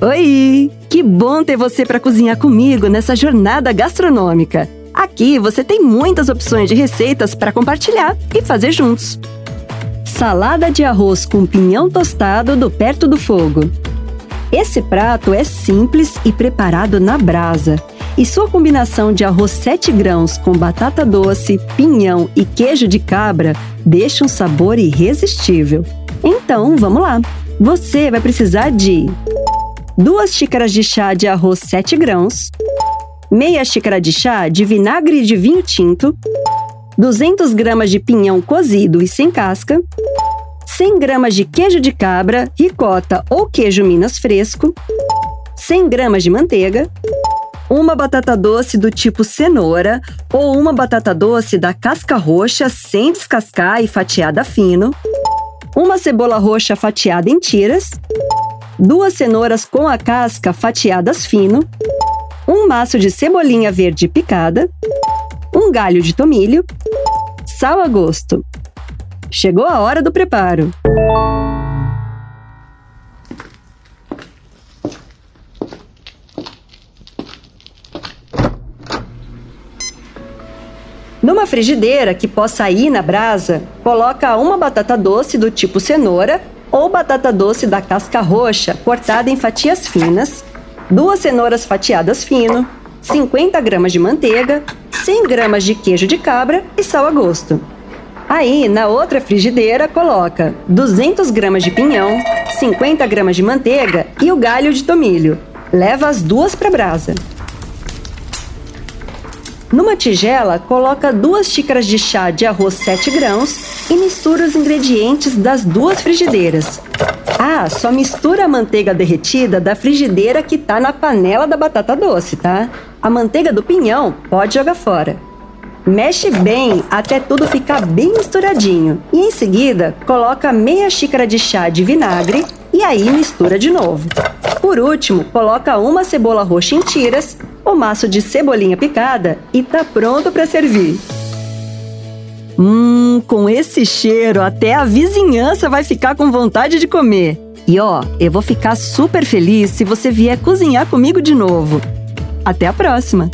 Oi! Que bom ter você para cozinhar comigo nessa jornada gastronômica. Aqui você tem muitas opções de receitas para compartilhar e fazer juntos. Salada de arroz com pinhão tostado do perto do fogo. Esse prato é simples e preparado na brasa. E sua combinação de arroz 7 grãos com batata doce, pinhão e queijo de cabra deixa um sabor irresistível. Então, vamos lá! Você vai precisar de 2 xícaras de chá de arroz 7 grãos, meia xícara de chá de vinagre de vinho tinto, 200 gramas de pinhão cozido e sem casca, 100 gramas de queijo de cabra, ricota ou queijo Minas fresco, 100 gramas de manteiga, uma batata doce do tipo cenoura ou uma batata doce da casca roxa sem descascar e fatiada fino, uma cebola roxa fatiada em tiras, duas cenouras com a casca fatiadas fino, um maço de cebolinha verde picada, um galho de tomilho, sal a gosto. Chegou a hora do preparo. Numa frigideira que possa ir na brasa, coloca uma batata doce do tipo cenoura ou batata doce da casca roxa cortada em fatias finas, duas cenouras fatiadas fino, 50 gramas de manteiga, 100 gramas de queijo de cabra e sal a gosto. Aí, na outra frigideira, coloca 200 gramas de pinhão, 50 gramas de manteiga e o galho de tomilho. Leva as duas para brasa. Numa tigela, coloca duas xícaras de chá de arroz 7 grãos e mistura os ingredientes das duas frigideiras. Ah, só mistura a manteiga derretida da frigideira que tá na panela da batata doce, tá? A manteiga do pinhão pode jogar fora. Mexe bem até tudo ficar bem misturadinho e em seguida coloca meia xícara de chá de vinagre e aí mistura de novo. Por último, coloca uma cebola roxa em tiras o maço de cebolinha picada e tá pronto para servir. Hum, com esse cheiro, até a vizinhança vai ficar com vontade de comer. E ó, eu vou ficar super feliz se você vier cozinhar comigo de novo. Até a próxima!